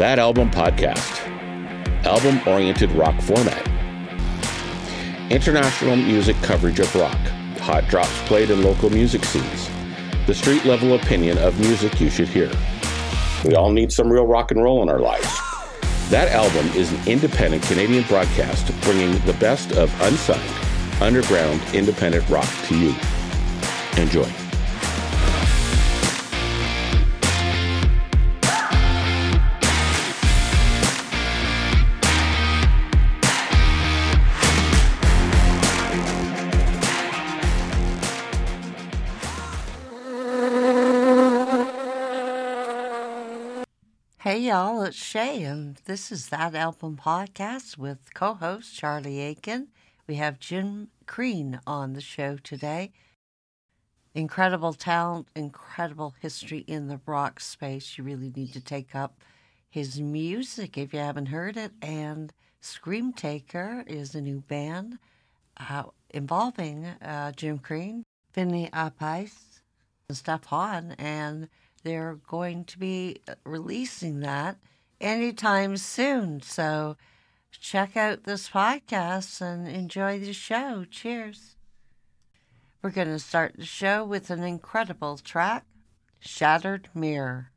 That Album Podcast, album oriented rock format, international music coverage of rock, hot drops played in local music scenes, the street level opinion of music you should hear. We all need some real rock and roll in our lives. That album is an independent Canadian broadcast bringing the best of unsigned, underground, independent rock to you. Enjoy. Y'all, it's Shay, and this is That Album Podcast with co host Charlie Aiken. We have Jim Crean on the show today. Incredible talent, incredible history in the rock space. You really need to take up his music if you haven't heard it. And Scream Taker is a new band uh, involving uh, Jim Crean, Vinny Appice, and Steph Honde, and they're going to be uh, releasing that anytime soon. So check out this podcast and enjoy the show. Cheers. We're going to start the show with an incredible track Shattered Mirror.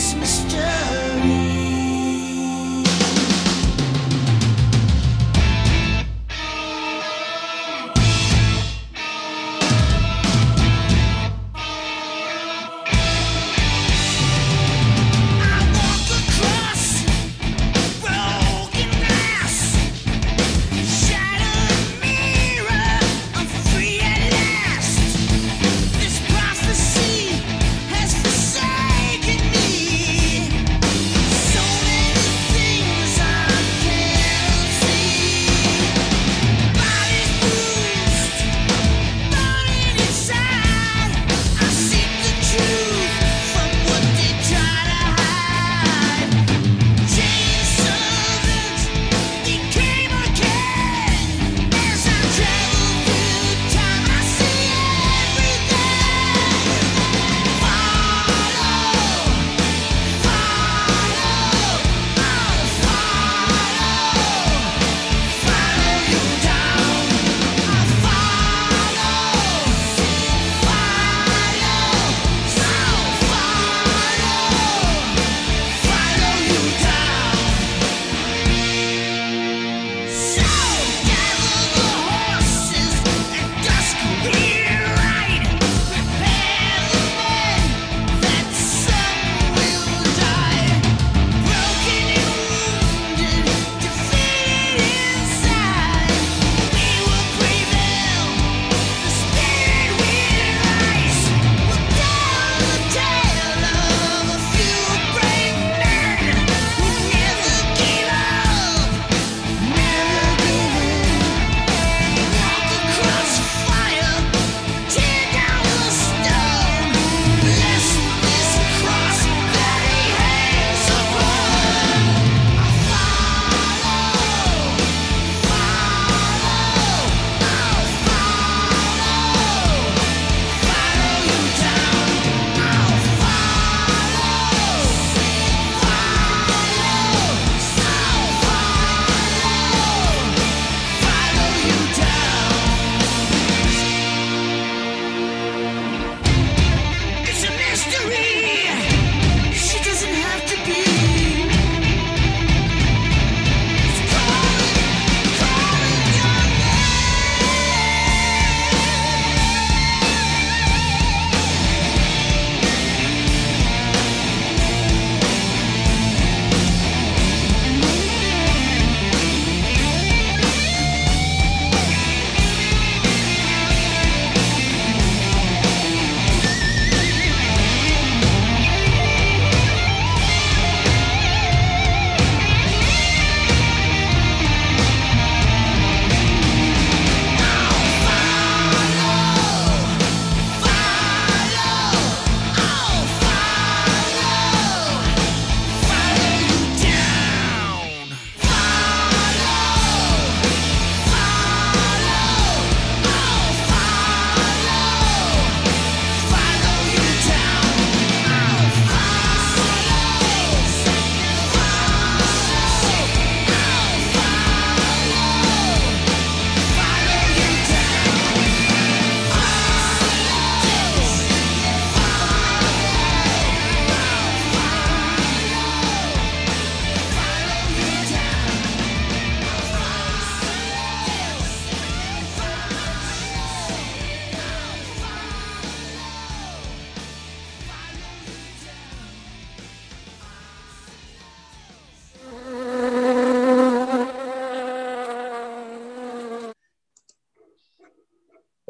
Christmas journey.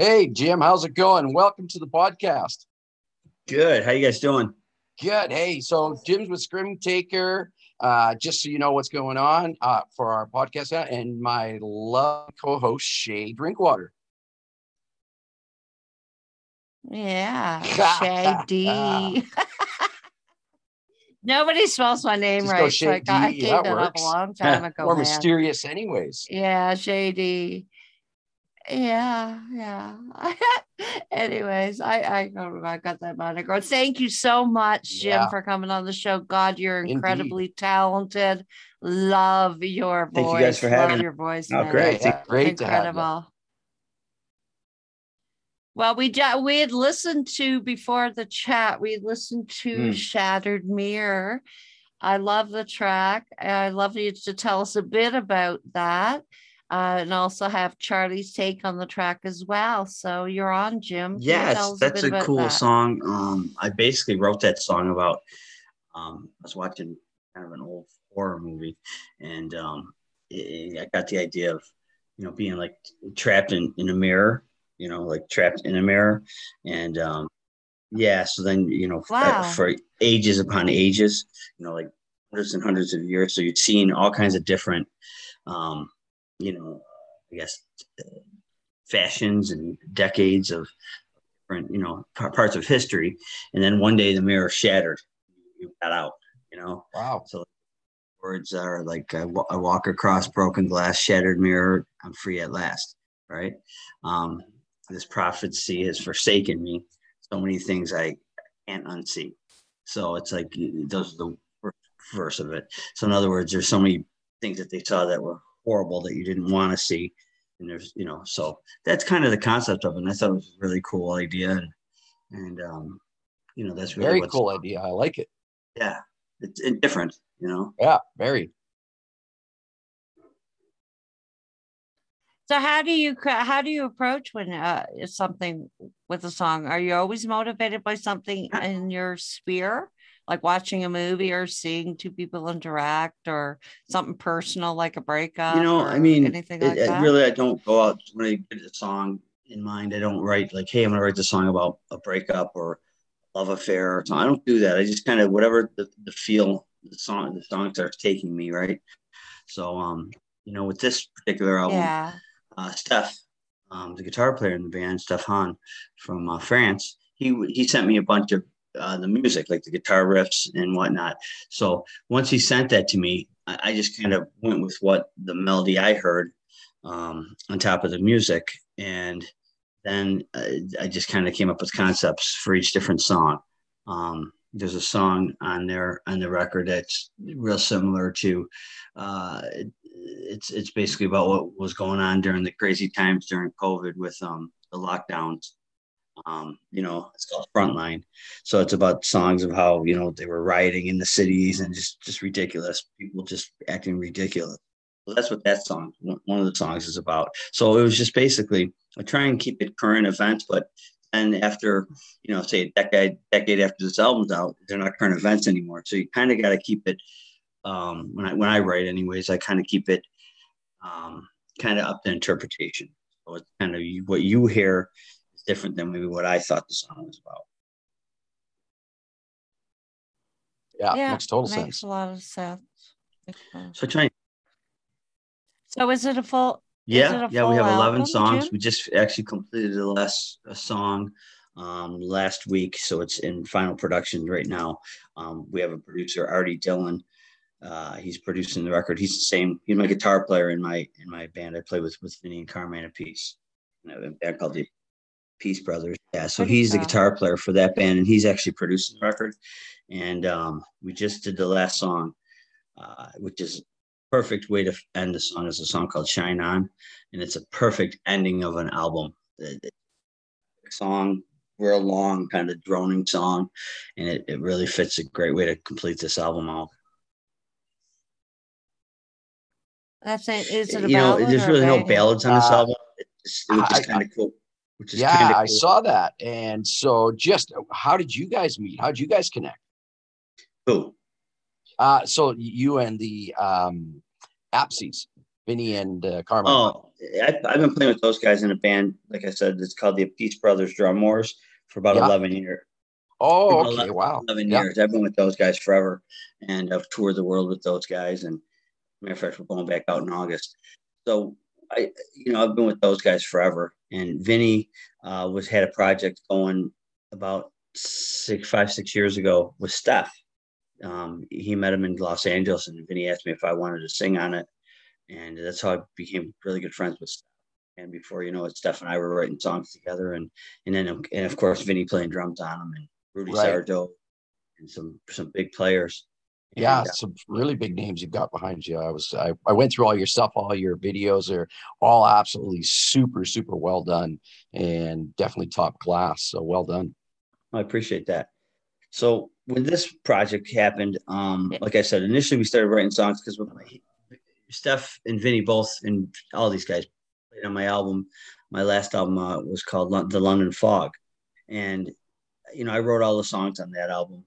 Hey, Jim, how's it going? Welcome to the podcast. Good. How you guys doing? Good. Hey, so Jim's with Scream Taker. Uh, just so you know what's going on uh, for our podcast, uh, and my love co-host Shay Drinkwater. Yeah, Shay D. Nobody spells my name Just go right. So I, got, I gave that that, up a long time ago. More mysterious, anyways. Yeah, shady. Yeah, yeah. Anyways, I I got I got that moniker. Thank you so much, Jim, Yeah. for coming on the show. God, you're Indeed. incredibly talented. Love your voice. Thank you guys for Love having me. your voice. Oh, man. great. Yeah, great. Incredible. Well, we ju- we had listened to before the chat. We listened to Hmm. Shattered Mirror. I love the track. I love you to tell us a bit about that, uh, and also have Charlie's take on the track as well. So you're on, Jim. Yes, that's bit a cool that? song. Um, I basically wrote that song about. Um, I was watching kind of an old horror movie, and um, i I got the idea of, you know, being like trapped in, in a mirror. You know, like trapped in a mirror, and um, yeah. So then, you know, f- Wow. for ages upon ages, you know, like hundreds and hundreds of years. So you'd seen all kinds of different, um, you know, I guess, uh, fashions and decades of different, you know, par- parts of history. And then one day the mirror shattered. You got out, you know. Wow. So words are like I, walk across broken glass, shattered mirror. I'm free at last. Right. Um, this prophecy has forsaken me. So many things I can't unsee. So it's like those are the first verse of it. So in other words, there's so many things that they saw that were horrible that you didn't want to see. And there's, you know, so that's kind of the concept of it. And I thought it was a really cool idea. And, and um, you know, that's really Very cool idea. I like it. Yeah. It's it's different, you know. Yeah, very. So how do you how do you approach when uh, it's something with a song? Are you always motivated by something in your sphere, like watching a movie or seeing two people interact, or something personal like a breakup? you know, I mean, anything it, like it that. really, I don't go out when I get a song in mind. I don't write like, hey, I'm gonna write the song about a breakup or love affair or something. I don't do that. I just kind of whatever the, the feel the song the song starts taking me right. So um, you know, with this particular album, yeah. uh, Steph, um, the guitar player in the band, Steph Honde from uh, France, he he sent me a bunch of uh, the music, like the guitar riffs and whatnot. So once he sent that to me, I, I just kind of went with what the melody I heard um, on top of the music, and then uh, I just kind of came up with concepts for each different song. Um, there's a song on there on the record that's real similar to uh, it's it's basically about what was going on during the crazy times during COVID with um the lockdowns. Um, you know, it's called Frontline. So it's about songs of how, you know, they were rioting in the cities and just just ridiculous. People just acting ridiculous. So that's what that song, one of the songs is about. So it was just basically I try and keep it current events, but and after, you know, say a decade decade after this album's out, they're not current events anymore. So you kind of got to keep it um, when I when I write, anyways, I kind of keep it um, kind of up to interpretation. So it's kind of what you hear different than maybe what I thought the song was about. Yeah, makes total makes sense. a lot of sense. Makes a lot of- So try. So is it a full? Yeah, a yeah, we have eleven album, songs. Jim? We just actually completed the last a song um, last week, so it's in final production right now. Um, we have a producer, Artie Dillon. Uh, he's producing the record. He's the same. He's my guitar player in my in my band. I play with with Vinny and Carmine Appice. You know, a band called the Appice Brothers. Yeah, so Pretty he's the guitar player for that band, and he's actually producing the record. And um, we just did the last song, uh, which is perfect way to end the song. is a song called "Shine On," and it's a perfect ending of an album. The, the song, real long, kind of droning song, and it, it really fits a great way to complete this album out. That's it. Is it a you know, ballad there's or a really no banger? ballads on this Uh, album. It's, it was just kind of cool. Which is Yeah, kinda I saw that. And so just how did you guys meet? How did you guys connect? Who? Uh, so you and the um Appices, Vinny and uh, Carmine. Oh, I, I've been playing with those guys in a band. Like I said, it's called the Appice Brothers Drum Wars for about Yeah. 11 years. Oh, Ele- okay. Wow. 11 Yeah. years. I've been with those guys forever and I've toured the world with those guys. And matter of fact, we're going back out in August. So I, you know, I've been with those guys forever. And Vinny uh, was had a project going about six, five, six years ago with Steph. Um, he met him in Los Angeles, and Vinny asked me if I wanted to sing on it, and that's how I became really good friends with Steph. And before you know it, Steph and I were writing songs together, and and then and of course Vinny playing drums on them, and Rudy Right. Sarzo, and some some big players. Yeah, uh, some really big names you've got behind you. I was I, I went through all your stuff, all your videos. They're all absolutely super, super well done and definitely top class. So well done. I appreciate that. So when this project happened, um, like I said, initially we started writing songs because Steph and Vinny both and all these guys played on my album. My last album uh, was called Lon- The London Fog, and you know I wrote all the songs on that album.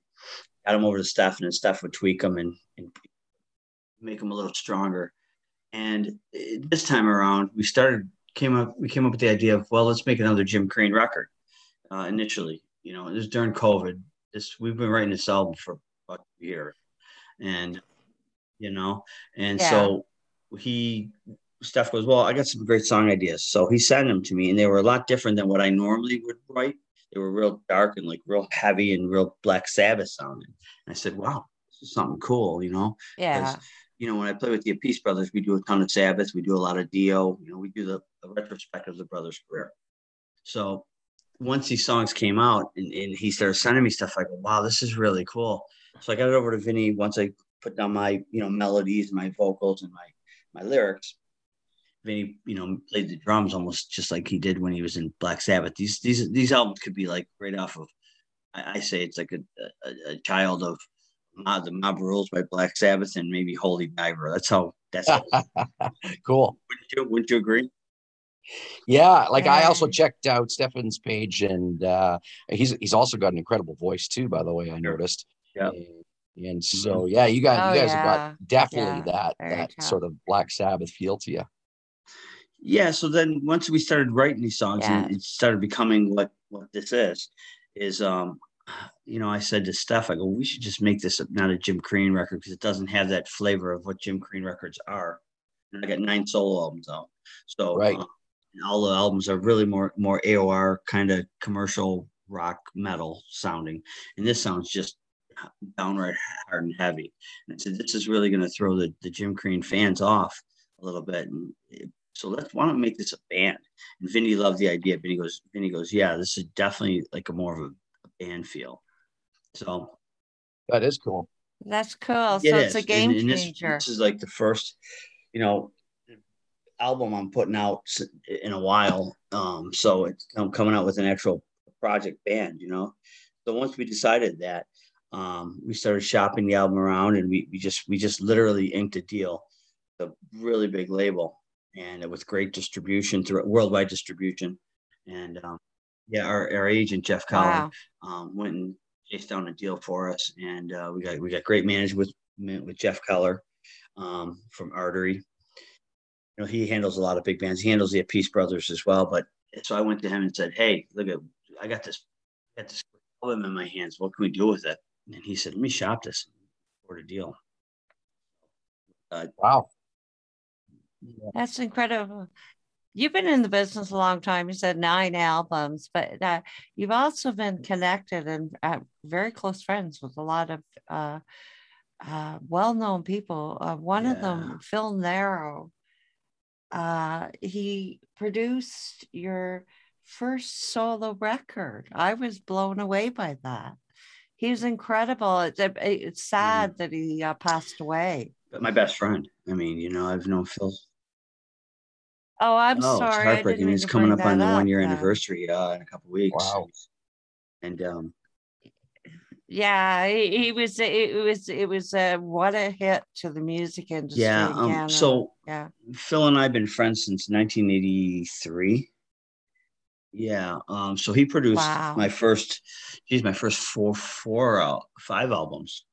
Got them over to Steph, and then Steph would tweak them and, and make them a little stronger. And uh, this time around, we started came up we came up with the idea of well, let's make another Jim Crean record. Uh, initially, you know, was during COVID. This we've been writing this album for about a year, and you know, and Yeah. so he Steph goes, well, I got some great song ideas. So he sent them to me, and they were a lot different than what I normally would write. They were real dark and like real heavy and real Black Sabbath sounding. And I said, wow, this is something cool, you know. Yeah. you know, when I play with the Appice Brothers, we do a ton of Sabbath. We do a lot of Dio. You know, we do the, the retrospective of the brothers' career. So once these songs came out and, and he started sending me stuff, I go, wow, this is really cool. So I got it over to Vinny once I put down my, you know, melodies, my vocals, and my my lyrics. Vinny, you know, played the drums almost just like he did when he was in Black Sabbath. These these these albums could be like right off of. I, I say it's like a, a, a child of Mob, the Mob Rules by Black Sabbath and maybe Holy Diver. That's how. That's how, cool. wouldn't you wouldn't you agree? Yeah, like I also checked out Stefan's page, and uh, he's he's also got an incredible voice too. By the way, I noticed. Yeah. And, and so yeah, you guys, Oh, you guys have got definitely Yeah, that very that tough. sort of Black Sabbath feel to you. Yeah. So then once we started writing these songs and it started becoming what what this is, is um, you know, I said to Steph, I go, we should just make this not a Jim Crean record because it doesn't have that flavor of what Jim Crean records are. And I got nine solo albums out, so Right. uh, all the albums are really more more AOR kind of commercial rock metal sounding, and this sounds just downright hard and heavy. And I said, this is really going to throw the, the Jim Crean fans off a little bit. And it- so let's why don't we make this a band? And Vinny loved the idea. Vinny goes, Vinny goes, yeah, this is definitely like a more of a, a band feel. So That is cool. That's cool. it so it's a game And- and this- changer. This, is like the first, you know, album I'm putting out in a while. Um, so it's I'm coming out with an actual project band, you know. So once we decided that, um, we started shopping the album around, and we we just we just literally inked a deal, a really big label, and with great distribution through worldwide distribution, and um, yeah, our, our agent Jeff Collin Wow. um, went and chased down a deal for us, and uh, we got we got great management with with Jeff Keller um, from Artery. You know, he handles a lot of big bands. He handles the Appice Brothers as well. But so I went to him and said, "Hey, look at I got this, I got this album in my hands. What can we do with it?" And he said, "Let me shop this for a deal." Wow. That's incredible. You've been in the business a long time. You said nine albums, but uh, you've also been connected and uh, very close friends with a lot of uh, uh, well-known people. Uh, one of them, Phil Naro, uh, he produced your first solo record. I was blown away by that. He was incredible. It's, it's sad that he uh, passed away. But my best friend. I mean, you know, I've known Phil. Oh, I'm oh, sorry. it's heartbreaking. didn't It's coming up on the one year anniversary uh, in a couple weeks. Wow. And um, Yeah, he, he was. It was. It was. Uh, what a hit to the music industry. yeah, um, so yeah, Phil and I have been friends since 1983. Yeah. Um, so he produced Wow. my first, geez, my first four, four, uh, five albums.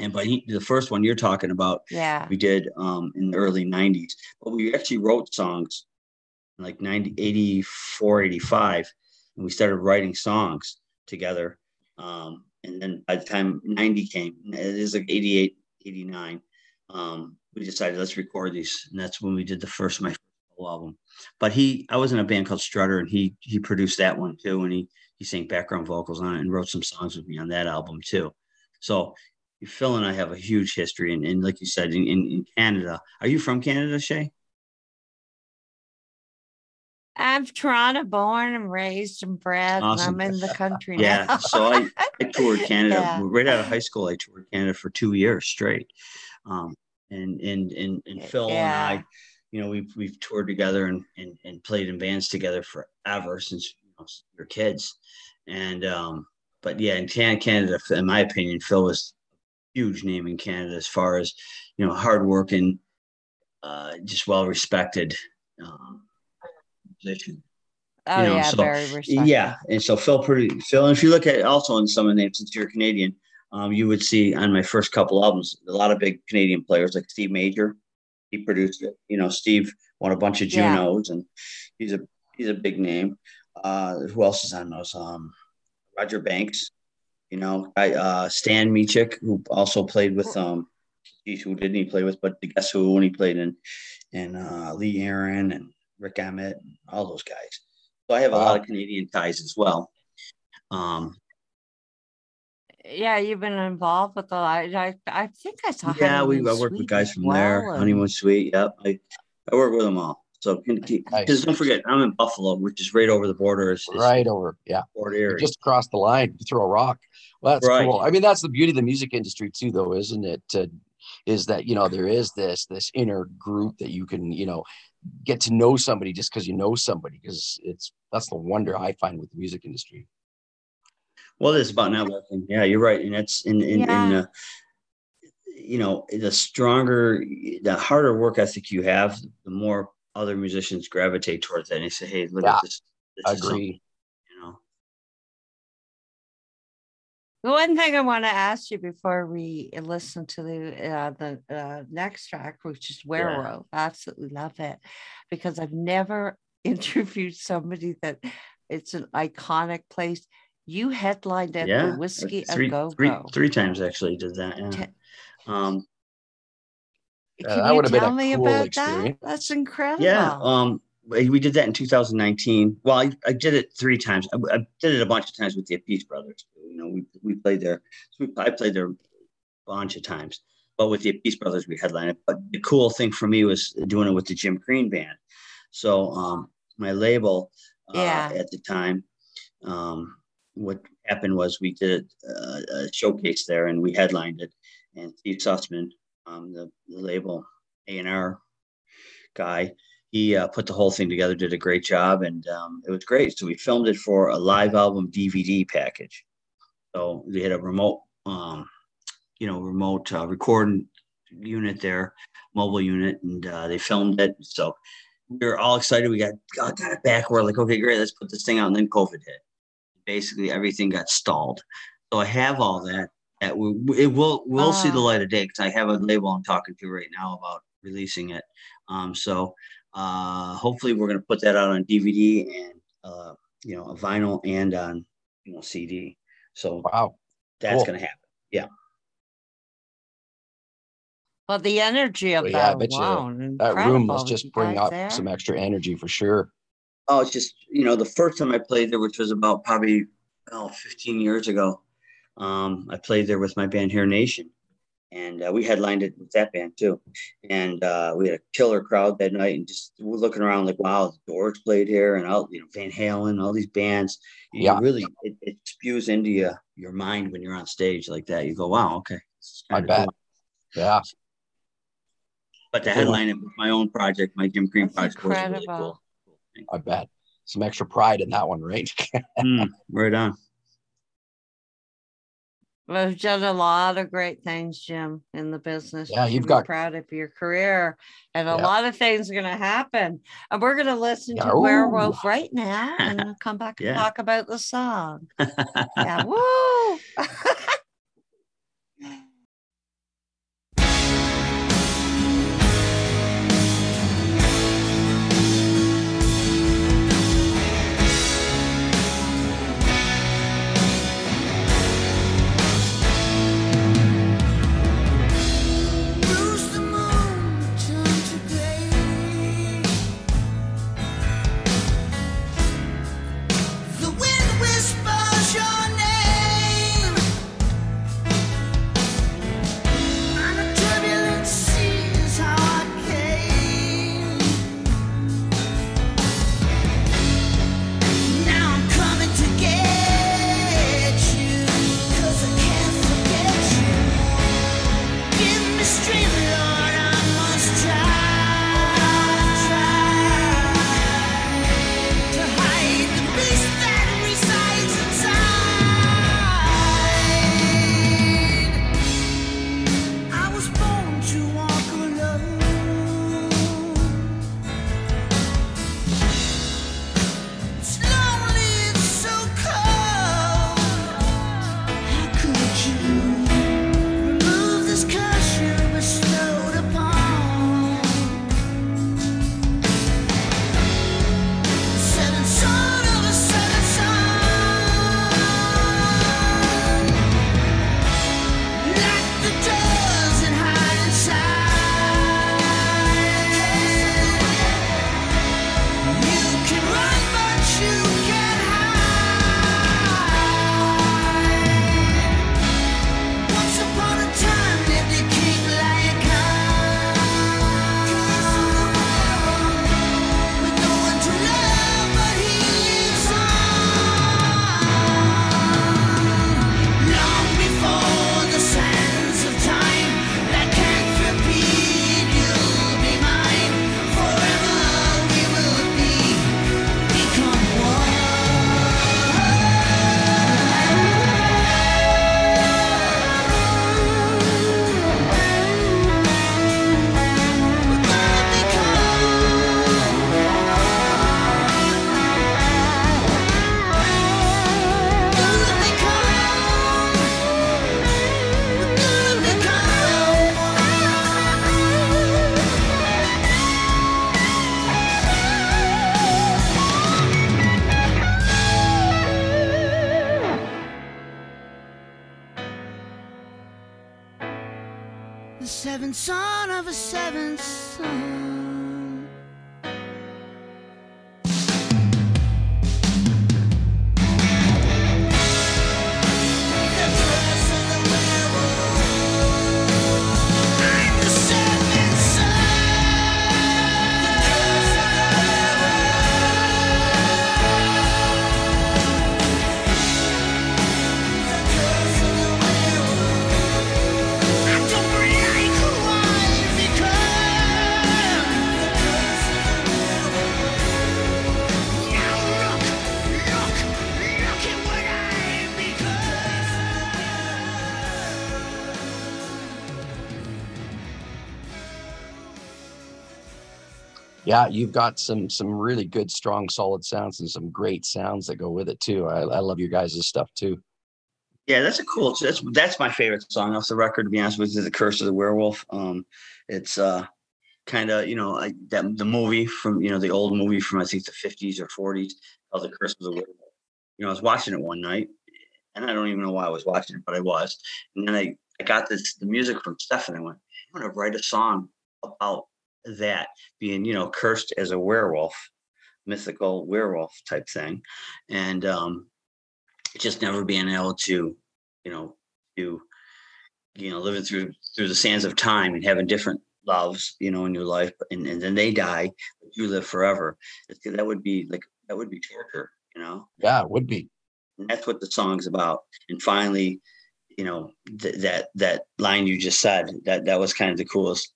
And but he, the first one you're talking about, yeah, we did um, in the early 90s. But we actually wrote songs in like 90, 84, 85. And we started writing songs together. Um, and then by the time 90 came, it is like 88, 89, um, we decided let's record these. And that's when we did the first, my first album. But he, I was in a band called Strutter and he, he produced that one too. And he, he sang background vocals on it and wrote some songs with me on that album too. So Phil and I have a huge history. And, and like you said, in, in, Canada, are you from Canada, Shay? I'm Toronto born and raised and bred, Awesome. and I'm in the country now. Yeah. now. So I, I toured Canada Yeah. right out of high school. I toured Canada for two years straight. Um, and, and, and, and Phil and I, you know, we've, we've toured together and, and, and played in bands together forever since you know, we were kids. And, um, but yeah, in Can- Canada, in my opinion, Phil was huge name in Canada as far as, you know, hardworking, uh, just well respected, um, musician. oh you know, yeah, so- very respectful. Yeah, and so Phil pretty Phil, and if you look at also in some of the names, since you're Canadian, um, you would see on my first couple albums a lot of big Canadian players like Steve Major. He produced it. You know, Steve won a bunch of Yeah. Junos, and he's a he's a big name. Uh, who else is on those? Um, Roger Banks. You know, I uh, Stan Michik, who also played with um, geez, who didn't he play with? But guess who? When he played in, and uh, Lee Aaron and Rik Emmett, and all those guys. So I have a Wow. lot of Canadian ties as well. Um, Yeah, you've been involved with the. I, I, I think I saw. yeah, we I Honeymoon work with guys as from there. well, and- Honeymoon Suite. Yep, I, I work with them all. So because Nice. don't forget, I'm in Buffalo, which is right over the border. It's, it's Right over. Yeah. Fort Erie. Just across the line, you throw a rock. Well, that's Right. cool. I mean, that's the beauty of the music industry too, though, isn't it? Uh, is that you know there is this this inner group that you can you know get to know somebody just because you know somebody because it's that's the wonder I find with the music industry. Well, it's about networking. Yeah, you're right, and that's in in, in uh, you know the stronger, the harder work ethic you have, the more other musicians gravitate towards that. And they say, "Hey, look Yeah, at this." this I is agree. You know. The one thing I want to ask you before we listen to the uh, the uh, next track, which is Werewolf, absolutely love it because I've never interviewed somebody that it's an iconic place. You headlined at yeah, the Whiskey three, a Go three, Go. three times actually did that. Yeah. Um, Yeah, Can that would've been a tell me cool about experience. that? That's incredible. Yeah, um, we we did that in 2019. Well, I, I did it three times. I, I did it a bunch of times with the Appice brothers. You know, we we played there. So we, I played there a bunch of times. But with the Appice brothers, we headlined it. But the cool thing for me was doing it with the Jim Crean band. So um, my label uh, Yeah. at the time, um, what happened was we did a, a showcase there and we headlined it. And Steve Sussman, um, the, the label A and R guy, he uh, put the whole thing together, did a great job, and um, it was great. So we filmed it for a live album DVD package. So we had a remote, um, you know, remote uh, recording unit there, mobile unit, and uh, they filmed it. So we were all excited. We got got, got it back. We're like, okay, great, let's put this thing out. And then COVID hit. Basically, everything got stalled. So I have all that. That we, it will will see the Ah. light of day because I have a label I'm talking to right now about releasing it. Um, so uh, hopefully we're going to put that out on DVD and uh, you know a vinyl and on you know CD. So Wow. that's Cool. going to happen. Yeah. Well, the energy of Well, yeah, that bet you alone. That room must just bring up there? some extra energy for sure. Oh, it's just you know the first time I played there, which was about probably oh 15 years ago. Um, I played there with my band Hair Nation, and uh, we headlined it with that band too. And uh, we had a killer crowd that night, and just we're looking around like, wow, the Doors played here, and all you know Van Halen, all these bands. You Yeah. really it, it spews into you, your mind when you're on stage like that. You go, wow, okay. this is I kinda bet. cool." Yeah. But to headline it with my own project, my Jim Crean That's project, was really incredible. cool. I bet. Some extra pride in that one, right? Mm, right on. You've done a lot of great things, Jim, in the business. Yeah, You you've got- proud of your career, and a lot of things are going to happen. And we're going to listen Yeah, to ooh. Werewolf right now, and come back and Yeah. talk about the song. Yeah, woo! Yeah, you've got some some really good, strong, solid sounds and some great sounds that go with it too. I, I love your guys' stuff too. Yeah, that's a cool. That's that's my favorite song off the record. To be honest with you, "The Curse of the Werewolf." Um, it's uh, kind of you know like that the movie from you know the old movie from I think the fifties or forties called "The Curse of the Werewolf." You know, I was watching it one night, and I don't even know why I was watching it, but I was. And then I I got this the music from Steph, and I went, I'm gonna write a song about that being you know cursed as a werewolf, mythical werewolf type thing, and um, just never being able to you know, to you know, living through through the sands of time and having different loves, you know, in your life, and, and then they die, but you live forever. It's, that would be like that would be torture, you know. Yeah, it would be. And that's what the song's about. And finally, you know, th- that that line you just said that that was kind of the coolest,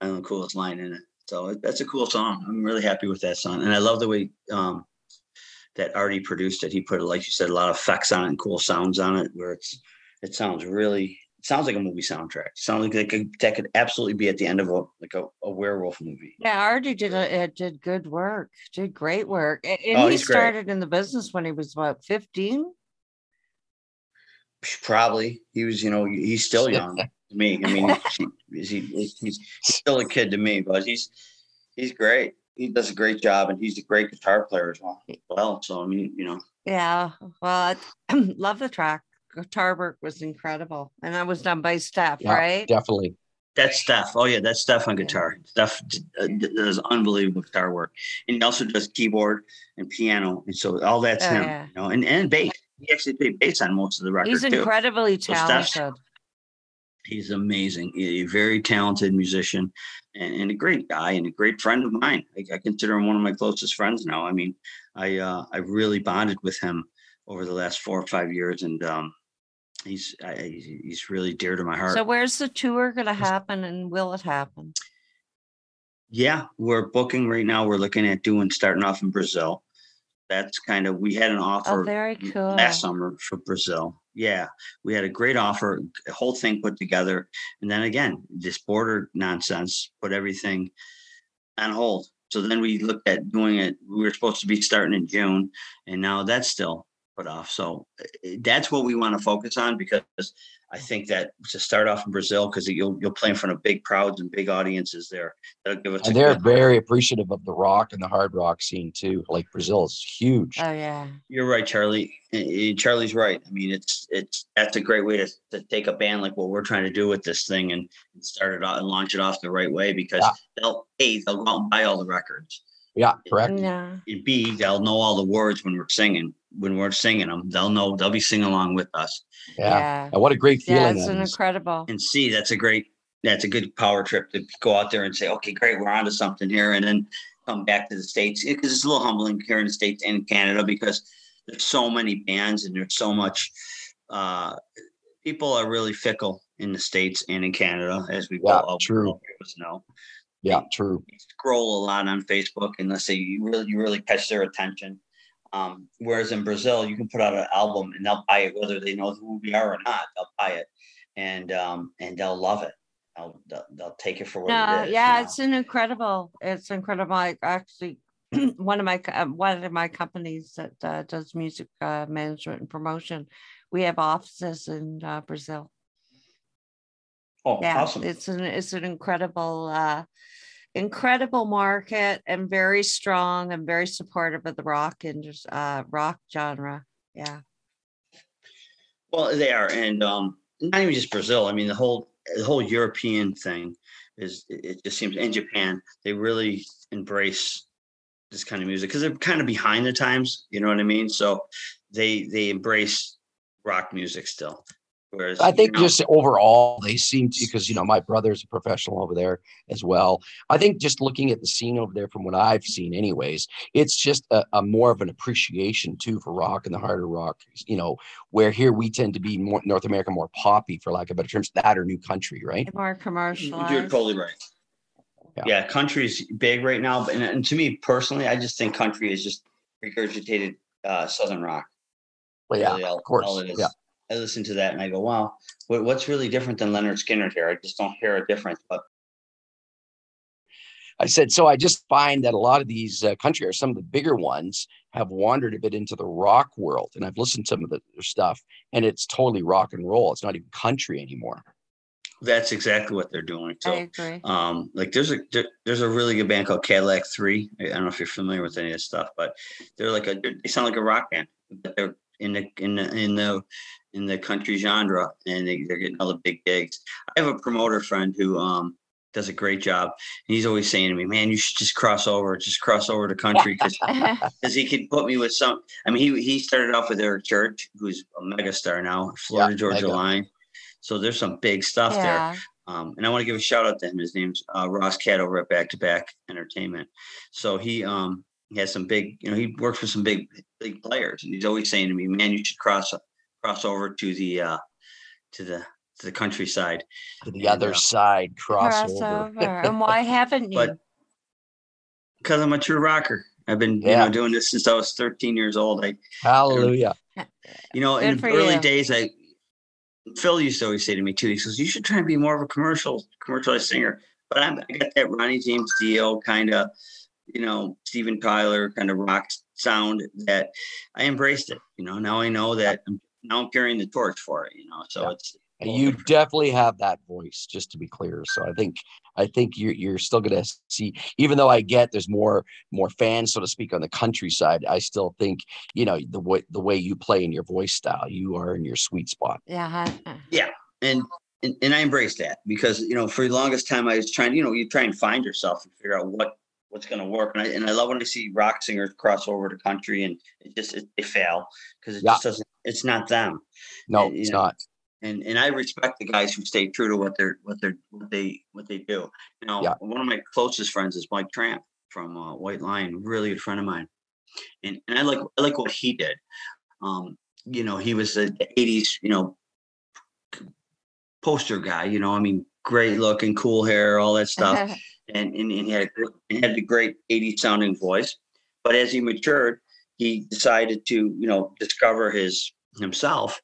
the coolest line in it. So that's a cool song. I'm really happy with that song, and I love the way um, that Artie produced it. He put, like you said, a lot of effects on it and cool sounds on it, where it's it sounds really it sounds like a movie soundtrack. It sounds like that could, that could absolutely be at the end of a like a, a werewolf movie. Yeah, Artie did a, did good work, did great work, A- and, Oh, he he's great. started in the business when he was about fifteen. Probably he was, you know, he's still young to me. I mean, he, he, he's still a kid to me, but he's he's great. He does a great job, and he's a great guitar player as well. Well, so I mean, you know, Yeah, well, I love the track. Guitar work was incredible, and that was done by Steph, Yeah, right? Definitely. that's Steph. Oh yeah, that's Steph on guitar. Steph uh, d- does unbelievable guitar work, and he also does keyboard and piano, and so all that's Oh, him. yeah. You know, and and bass. He actually played bass on most of the records He's too. incredibly So Steph's- talented. He's amazing. A very talented musician and, and a great guy and a great friend of mine. I, I consider him one of my closest friends now. I mean, I uh, I really bonded with him over the last four or five years, and um, he's I, I- he's really dear to my heart. So where's the tour going to happen, and will it happen? yeah, we're booking right now. We're looking at doing starting off in Brazil. That's kind of we had an offer Oh, very cool. last summer for Brazil. Yeah, we had a great offer, a whole thing put together, and then again, this border nonsense put everything on hold. So then we looked at doing it. We were supposed to be starting in June, and now that's still put off. So eh, that's what we want to focus on because I think that to start off in Brazil because you'll you'll play in front of big crowds and big audiences there. That'll give us. And a they're good- very appreciative of the rock and the hard rock scene too. Like Brazil is huge. Oh yeah, You're right, Charlie. Charlie's right. I mean, it's it's that's a great way to, to take a band like what we're trying to do with this thing and, and start it out and launch it off the right way because Yeah. they'll a they'll go out and buy all the records. Yeah, correct. yeah. And B they'll know all the words when we're singing. When we're singing them, they'll know they'll be singing along with us. Yeah. Yeah, And what a great yeah, feeling it's that an incredible. And see, that's a great that's a good power trip to go out there and say, okay, great, we're onto something here, and then come back to the states because it's a little humbling here in the states and in Canada because there's so many bands and there's so much. Uh, people are really fickle in the states and in Canada, as we Yeah, all true. all of us know. Yeah, true. They scroll a lot on Facebook unless they you really you really catch their attention. Um, whereas in Brazil, you can put out an album and they'll buy it whether they know who we are or not. They'll buy it, and um, and they'll love it. They'll, they'll, they'll take it for what it is. yeah, you know? it's an incredible. It's incredible. I actually one of my uh, one of my companies that uh, does music uh, management and promotion. We have offices in uh, Brazil. oh, yeah awesome. it's an it's an incredible uh incredible market and very strong and very supportive of the rock and uh rock genre yeah Well, they are, and um, not even just Brazil. I mean, the whole the whole European thing is it it just seems in Japan they really embrace this kind of music because they're kind of behind the times. You know what I mean? So they they embrace rock music still. Whereas I think you know, just overall they seem to because you know my brother's a professional over there as well. I think just looking at the scene over there from what I've seen, anyways, it's just a, a more of an appreciation too for rock and the harder rock. You know, where here we tend to be more North America more poppy for lack of better terms, that or new country, right? More commercialized. You're totally right. Yeah. Yeah, country's big right now, but and, and to me personally, I just think country is just regurgitated uh, southern rock. Well, yeah, Really all- of course. all it is. Yeah. I listen to that and I go, wow, what, what's really different than Lynyrd Skynyrd here? I just don't hear a difference. But I said, so I just find that a lot of these uh, country or some of the bigger ones have wandered a bit into the rock world. And I've listened to some of the, their stuff and it's totally rock and roll. It's not even country anymore. that's exactly what they're doing. I So, agree. um, like there's a there, there's a really good band called Cadillac Three. I don't know if you're familiar with any of this stuff, but they're like a they sound like a rock band, but they're in the in the in the in the country genre, and they, they're getting all the big gigs. I have a promoter friend who um does a great job. And he's always saying to me, "Man, you should just cross over, just cross over to country because he could put me with some. I mean, he he started off with Eric Church, who's a megastar now, Florida Yeah, Georgia mega. Line. So there's some big stuff there. Um, and I want to give a shout out to him. His name's uh, Ross Cat over at Back to Back Entertainment. So he um he has some big, you know, he works with some big big players, and he's always saying to me, "Man, you should cross cross over to the uh to the to the countryside." To the And, other uh, side, crossover. Crossover. and why haven't you? But because I'm a true rocker. I've been, you know, doing this since I was 13 years old. I, Hallelah. you know, Good in for early you. days, I Phil used to always say to me too. He says, "You should try and be more of a commercial commercialized singer." But I'm, I got that Ronnie James Dio kind of, you know, Steven Tyler kind of rock sound that I embraced it. You know, now I know that I'm, now I'm carrying the torch for it. You know, so Yeah. it's And you definitely have that voice, just to be clear. So I think I think you're you're still gonna see, even though I get there's more more fans, so to speak, on the countryside, I still think, you know, the way the way you play in your voice style, you are in your sweet spot. yeah. Uh. yeah and, and and I embraced that because you know for the longest time I was trying you know you try and find yourself and figure out what what's going to work and I and I love when I see rock singers cross over to country and it just it, they fail because it Yeah. just doesn't it's not them No, And, it's know, not. and and I respect the guys who stay true to what they're what they're what they what they do you know Yeah. one of my closest friends is Mike Tramp from uh, White Lion really good friend of mine and and I like I like what he did um you know he was the 80s you know poster guy. You know, I mean, great looking, cool hair, all that stuff, and and, and he had a, had great '80s sounding voice. But as he matured, he decided to you know discover his himself,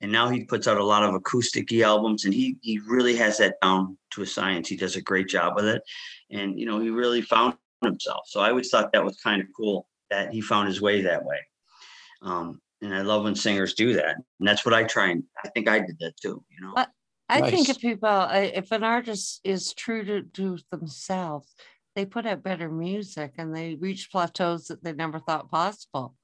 and now he puts out a lot of acoustic albums, and he he really has that down to a science. He does a great job with it, and you know, he really found himself. So I always thought that was kind of cool that he found his way that way. Um, and I love when singers do that, and that's what I try and I think I did that too. You know. I think if people, uh, if an artist is true to, to themselves, they put out better music and they reach plateaus that they never thought possible.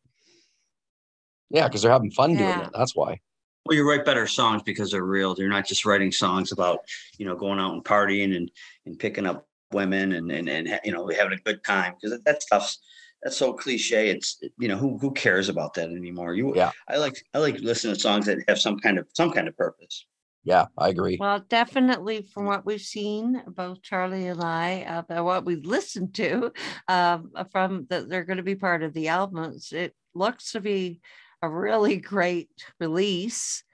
Yeah, because they're having fun doing it. That's why. Well, you write better songs because they're real. You're not just writing songs about, you know, going out and partying and, and picking up women and, and, and, you know, having a good time. Because that stuff's, that's so cliche. It's, you know, who, who cares about that anymore? You, Yeah. I like, I like listening to songs that have some kind of, some kind of purpose. Yeah, I agree. Well, definitely from what we've seen, both Charlie and I, uh, what we've listened to um, from that they're going to be part of the albums, it looks to be a really great release.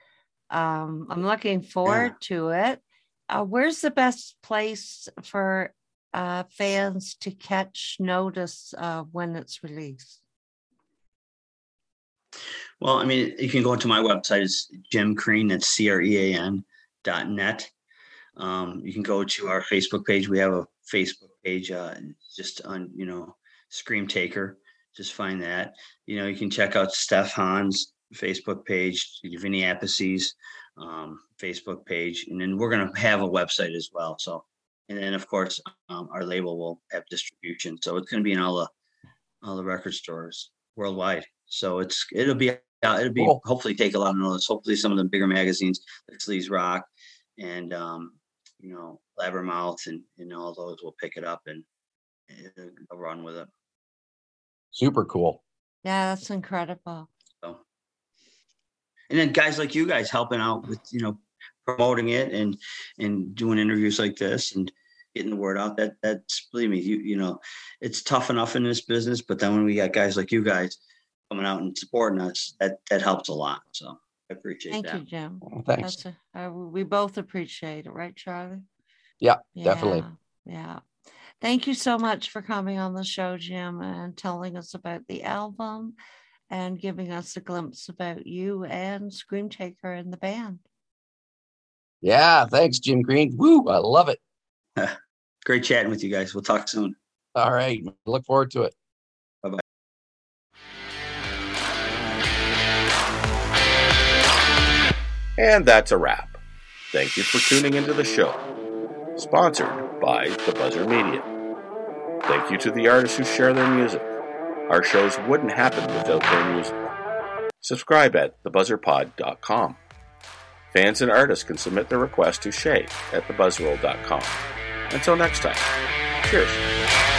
Um, I'm looking forward to it. Uh, where's the best place for uh, fans to catch notice uh, when it's released? Well, I mean, you can go to my website. It's Jim Crean. That's C R E A N dot net. Um, you can go to our Facebook page. We have a Facebook page, uh, just on you know Scream Taker. Just find that. You know, you can check out Steph Honde's Facebook page, Vinny Appice's um, Facebook page, and then we're gonna have a website as well. So, and then of course, um, our label will have distribution. So it's gonna be in all the all the record stores worldwide. So it's it'll be uh, it'll be Cool. hopefully take a lot of notice. Hopefully some of the bigger magazines like Sleaze Roxx and um, you know, Blabbermouth and, and all those will pick it up and uh, run with it. Super cool. Yeah, that's incredible. So, and then guys like you guys helping out with, you know, promoting it and, and doing interviews like this and getting the word out that that's, believe me, you, you know, it's tough enough in this business, but then when we got guys like you guys coming out and supporting us, that, that helps a lot. So I appreciate that. Thank that. you, Jim. Well, thanks. That's a, uh, we both appreciate it, right, Charlie? Yeah, definitely. Yeah, Yeah. Thank you so much for coming on the show, Jim, and telling us about the album and giving us a glimpse about you and Scream Taker and the band. Yeah, thanks, Jim Crean. Woo, I love it. Great chatting with you guys. We'll talk soon. All right, look forward to it. And that's a wrap. Thank you for tuning into the show. Sponsored by The Buzzr Media. Thank you to the artists who share their music. Our shows wouldn't happen without their music. Subscribe at thebuzzrpod.com. Fans and artists can submit their requests to Shay at thebuzzroll.com. Until next time, cheers.